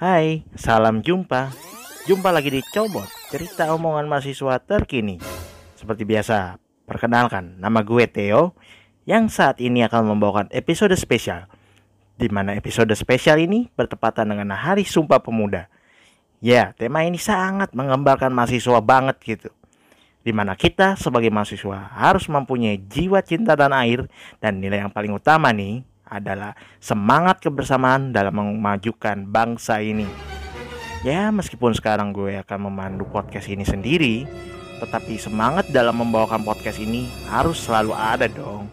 Hai, salam jumpa. Jumpa lagi di Cobot, cerita omongan mahasiswa terkini. Seperti biasa, perkenalkan nama gue Theo yang saat ini akan membawakan episode spesial. Di mana episode spesial ini bertepatan dengan Hari Sumpah Pemuda. Ya, tema ini sangat menggambarkan mahasiswa banget gitu. Di mana kita sebagai mahasiswa harus mempunyai jiwa cinta dan air dan nilai yang paling utama nih adalah semangat kebersamaan dalam memajukan bangsa ini. Ya, meskipun sekarang gue akan memandu podcast ini sendiri, tetapi semangat dalam membawakan podcast ini harus selalu ada dong.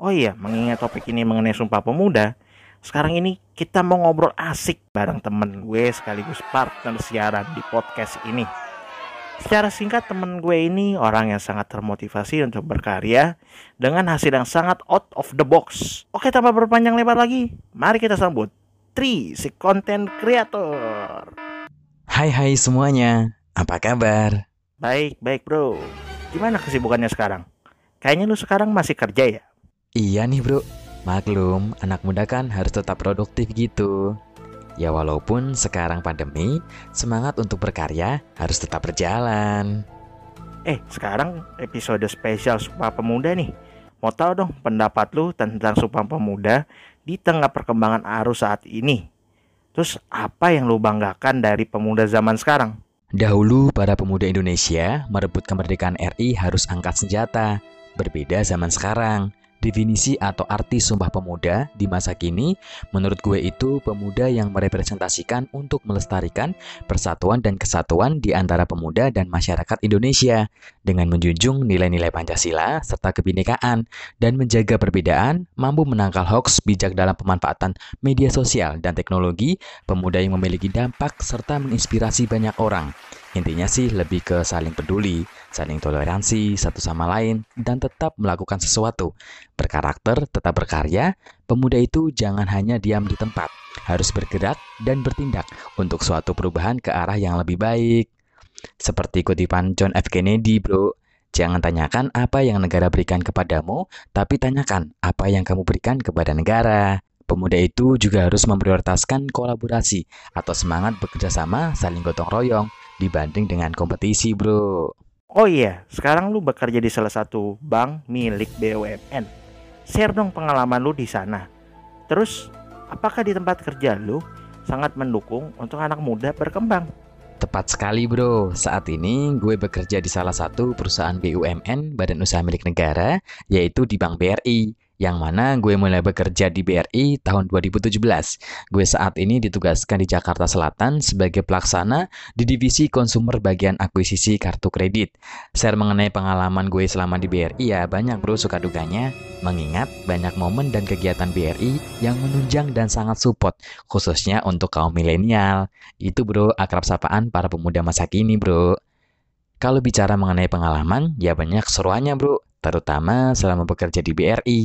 Oh iya, mengingat topik ini mengenai Sumpah Pemuda, sekarang ini kita mau ngobrol asik bareng temen gue sekaligus partner siaran di podcast ini. Secara singkat temen gue ini orang yang sangat termotivasi untuk berkarya dengan hasil yang sangat out of the box. Oke tanpa berpanjang lebar lagi, mari kita sambut Tri, si konten kreator. Hai hai semuanya, apa kabar? Baik, baik bro. Gimana kesibukannya sekarang? Kayaknya lu sekarang masih kerja ya? Iya nih bro, maklum anak muda kan harus tetap produktif gitu. Ya walaupun sekarang pandemi, semangat untuk berkarya harus tetap berjalan. Eh, sekarang episode spesial Sumpah Pemuda nih. Mau tahu dong pendapat lu tentang Sumpah Pemuda di tengah perkembangan arus saat ini? Terus apa yang lu banggakan dari pemuda zaman sekarang? Dahulu para pemuda Indonesia merebut kemerdekaan RI harus angkat senjata. Berbeda zaman sekarang, definisi atau arti Sumpah Pemuda di masa kini, menurut gue itu pemuda yang merepresentasikan untuk melestarikan persatuan dan kesatuan di antara pemuda dan masyarakat Indonesia dengan menjunjung nilai-nilai Pancasila serta kebinekaan dan menjaga perbedaan, mampu menangkal hoax bijak dalam pemanfaatan media sosial dan teknologi, pemuda yang memiliki dampak serta menginspirasi banyak orang. Intinya sih lebih ke saling peduli, saling toleransi satu sama lain, dan tetap melakukan sesuatu. Berkarakter, tetap berkarya, pemuda itu jangan hanya diam di tempat, harus bergerak dan bertindak untuk suatu perubahan ke arah yang lebih baik. Seperti kutipan John F. Kennedy, bro. Jangan tanyakan apa yang negara berikan kepadamu, tapi tanyakan apa yang kamu berikan kepada negara. Pemuda itu juga harus memprioritaskan kolaborasi atau semangat bekerja sama saling gotong royong dibanding dengan kompetisi, bro. Oh iya, sekarang lu bekerja di salah satu bank milik BUMN. Share dong pengalaman lu di sana. Terus, apakah di tempat kerja lu sangat mendukung untuk anak muda berkembang? Tepat sekali bro, saat ini gue bekerja di salah satu perusahaan BUMN, Badan Usaha Milik Negara, yaitu di Bank BRI yang mana gue mulai bekerja di BRI tahun 2017. Gue saat ini ditugaskan di Jakarta Selatan sebagai pelaksana di divisi konsumer bagian akuisisi kartu kredit. Share mengenai pengalaman gue selama di BRI ya banyak bro suka duganya, mengingat banyak momen dan kegiatan BRI yang menunjang dan sangat support, khususnya untuk kaum milenial. Itu bro akrab sapaan para pemuda masa kini bro. Kalau bicara mengenai pengalaman, ya banyak seruannya bro terutama selama bekerja di BRI.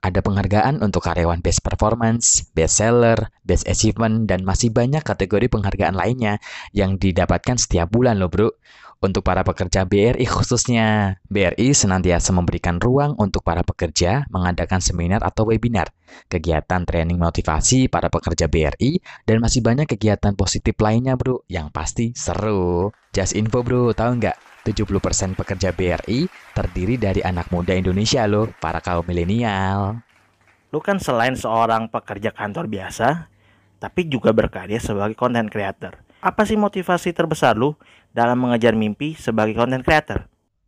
Ada penghargaan untuk karyawan best performance, best seller, best achievement, dan masih banyak kategori penghargaan lainnya yang didapatkan setiap bulan loh bro. Untuk para pekerja BRI khususnya, BRI senantiasa memberikan ruang untuk para pekerja mengadakan seminar atau webinar, kegiatan training motivasi para pekerja BRI, dan masih banyak kegiatan positif lainnya bro, yang pasti seru. Just info bro, tahu nggak? 70% pekerja BRI terdiri dari anak muda Indonesia loh, para kaum milenial. Lu kan selain seorang pekerja kantor biasa, tapi juga berkarya sebagai content creator. Apa sih motivasi terbesar lu dalam mengejar mimpi sebagai content creator?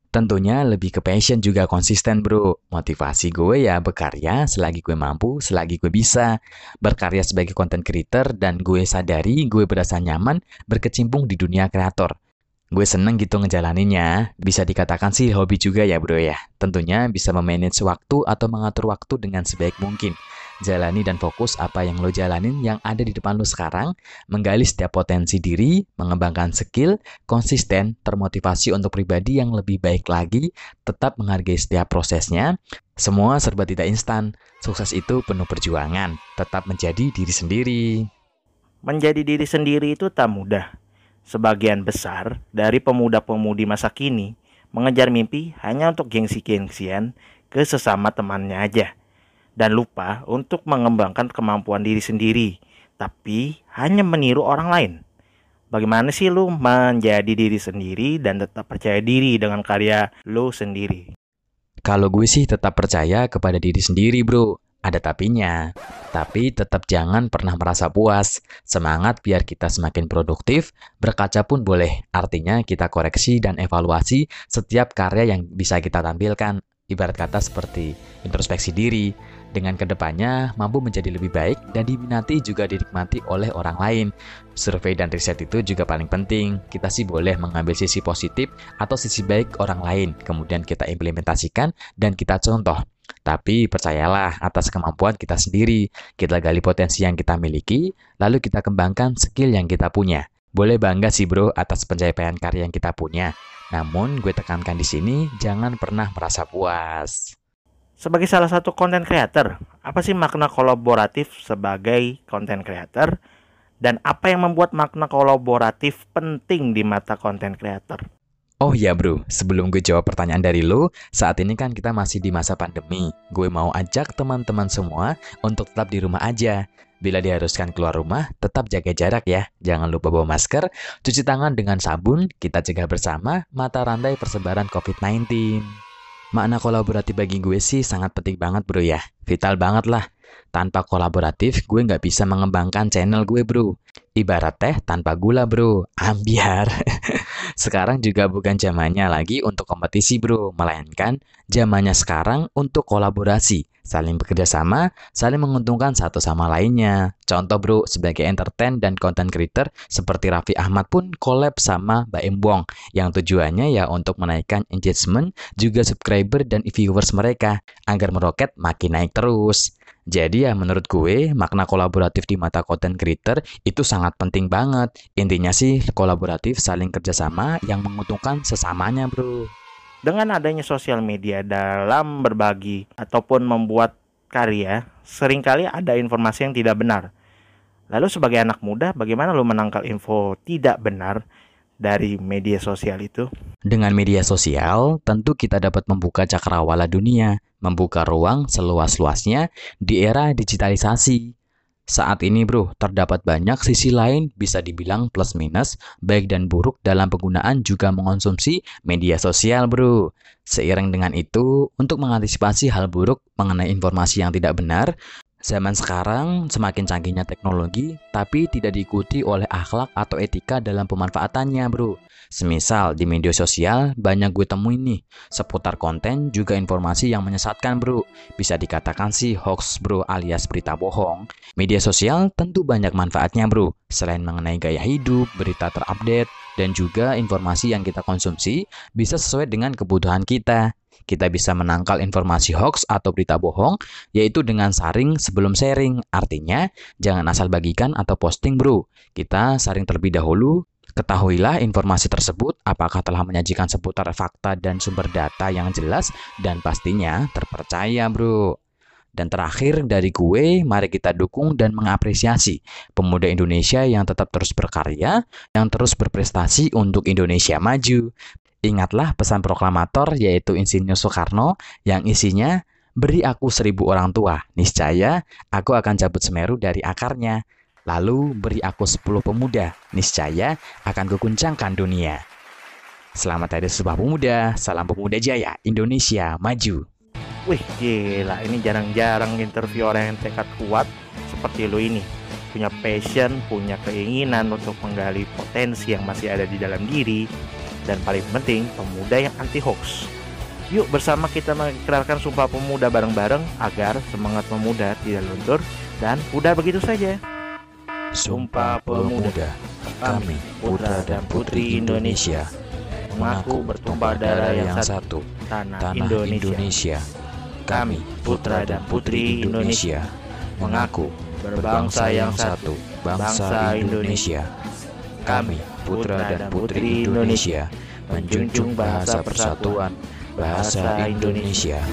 Tentunya lebih ke passion juga konsisten bro. Motivasi gue ya berkarya selagi gue mampu, selagi gue bisa. Berkarya sebagai content creator dan gue sadari gue berasa nyaman berkecimpung di dunia kreator. Gue seneng gitu ngejalaninnya. Bisa dikatakan sih hobi juga ya bro ya. Tentunya bisa memanage waktu atau mengatur waktu dengan sebaik mungkin jalani dan fokus apa yang lo jalanin yang ada di depan lo sekarang, menggali setiap potensi diri, mengembangkan skill, konsisten, termotivasi untuk pribadi yang lebih baik lagi, tetap menghargai setiap prosesnya. Semua serba tidak instan. Sukses itu penuh perjuangan. Tetap menjadi diri sendiri. Menjadi diri sendiri itu tak mudah. Sebagian besar dari pemuda-pemudi masa kini mengejar mimpi hanya untuk gengsi-gengsian ke sesama temannya aja dan lupa untuk mengembangkan kemampuan diri sendiri tapi hanya meniru orang lain. Bagaimana sih lu menjadi diri sendiri dan tetap percaya diri dengan karya lu sendiri? Kalau gue sih tetap percaya kepada diri sendiri, bro. Ada tapinya. Tapi tetap jangan pernah merasa puas. Semangat biar kita semakin produktif, berkaca pun boleh. Artinya kita koreksi dan evaluasi setiap karya yang bisa kita tampilkan. Ibarat kata seperti introspeksi diri, dengan ke depannya mampu menjadi lebih baik dan diminati juga dinikmati oleh orang lain. Survei dan riset itu juga paling penting. Kita sih boleh mengambil sisi positif atau sisi baik orang lain, kemudian kita implementasikan dan kita contoh. Tapi percayalah atas kemampuan kita sendiri, kita gali potensi yang kita miliki, lalu kita kembangkan skill yang kita punya. Boleh bangga sih bro atas pencapaian karya yang kita punya. Namun gue tekankan di sini jangan pernah merasa puas. Sebagai salah satu konten creator, apa sih makna kolaboratif sebagai konten creator? Dan apa yang membuat makna kolaboratif penting di mata konten creator? Oh iya bro, sebelum gue jawab pertanyaan dari lo, saat ini kan kita masih di masa pandemi. Gue mau ajak teman-teman semua untuk tetap di rumah aja. Bila diharuskan keluar rumah, tetap jaga jarak ya. Jangan lupa bawa masker, cuci tangan dengan sabun, kita cegah bersama mata rantai persebaran COVID-19. Makna kolaboratif bagi gue sih sangat penting banget bro ya. Vital banget lah. Tanpa kolaboratif, gue nggak bisa mengembangkan channel gue bro. Ibarat teh tanpa gula bro, ambiar. sekarang juga bukan zamannya lagi untuk kompetisi bro, melainkan zamannya sekarang untuk kolaborasi, saling bekerja sama, saling menguntungkan satu sama lainnya. Contoh bro, sebagai entertain dan content creator seperti Raffi Ahmad pun collab sama Mbak Embong yang tujuannya ya untuk menaikkan engagement juga subscriber dan viewers mereka agar meroket makin naik terus. Jadi ya menurut gue makna kolaboratif di mata content creator itu sangat penting banget. Intinya sih kolaboratif saling kerjasama yang menguntungkan sesamanya bro. Dengan adanya sosial media dalam berbagi ataupun membuat karya, sering kali ada informasi yang tidak benar. Lalu sebagai anak muda, bagaimana lo menangkal info tidak benar dari media sosial itu? Dengan media sosial, tentu kita dapat membuka cakrawala dunia membuka ruang seluas-luasnya di era digitalisasi. Saat ini bro, terdapat banyak sisi lain bisa dibilang plus minus, baik dan buruk dalam penggunaan juga mengonsumsi media sosial bro. Seiring dengan itu, untuk mengantisipasi hal buruk mengenai informasi yang tidak benar, Zaman sekarang semakin canggihnya teknologi, tapi tidak diikuti oleh akhlak atau etika dalam pemanfaatannya, bro. Semisal di media sosial banyak gue temuin nih seputar konten juga informasi yang menyesatkan, bro. Bisa dikatakan sih hoax, bro, alias berita bohong. Media sosial tentu banyak manfaatnya, bro. Selain mengenai gaya hidup, berita terupdate, dan juga informasi yang kita konsumsi bisa sesuai dengan kebutuhan kita. Kita bisa menangkal informasi hoax atau berita bohong, yaitu dengan saring sebelum sharing. Artinya, jangan asal bagikan atau posting bro. Kita saring terlebih dahulu, Ketahuilah informasi tersebut apakah telah menyajikan seputar fakta dan sumber data yang jelas dan pastinya terpercaya, bro. Dan terakhir dari gue, mari kita dukung dan mengapresiasi pemuda Indonesia yang tetap terus berkarya, yang terus berprestasi untuk Indonesia maju. Ingatlah pesan proklamator yaitu Insinyur Soekarno yang isinya Beri aku seribu orang tua, niscaya aku akan cabut Semeru dari akarnya. Lalu beri aku sepuluh pemuda, niscaya akan kukuncangkan dunia. Selamat Hari Sumpah Pemuda, salam pemuda jaya, Indonesia maju. Wih gila, ini jarang-jarang interview orang yang tekad kuat seperti lu ini. Punya passion, punya keinginan untuk menggali potensi yang masih ada di dalam diri, dan paling penting pemuda yang anti hoax. Yuk bersama kita mengikrarkan Sumpah Pemuda bareng-bareng agar semangat pemuda tidak luntur dan udah begitu saja. Sumpah Pemuda, kami putra dan putri Indonesia mengaku bertumpah darah yang satu, tanah Indonesia. Kami putra dan putri Indonesia mengaku berbangsa yang satu, bangsa Indonesia. Kami putra dan putri Indonesia menjunjung bahasa persatuan, bahasa Indonesia.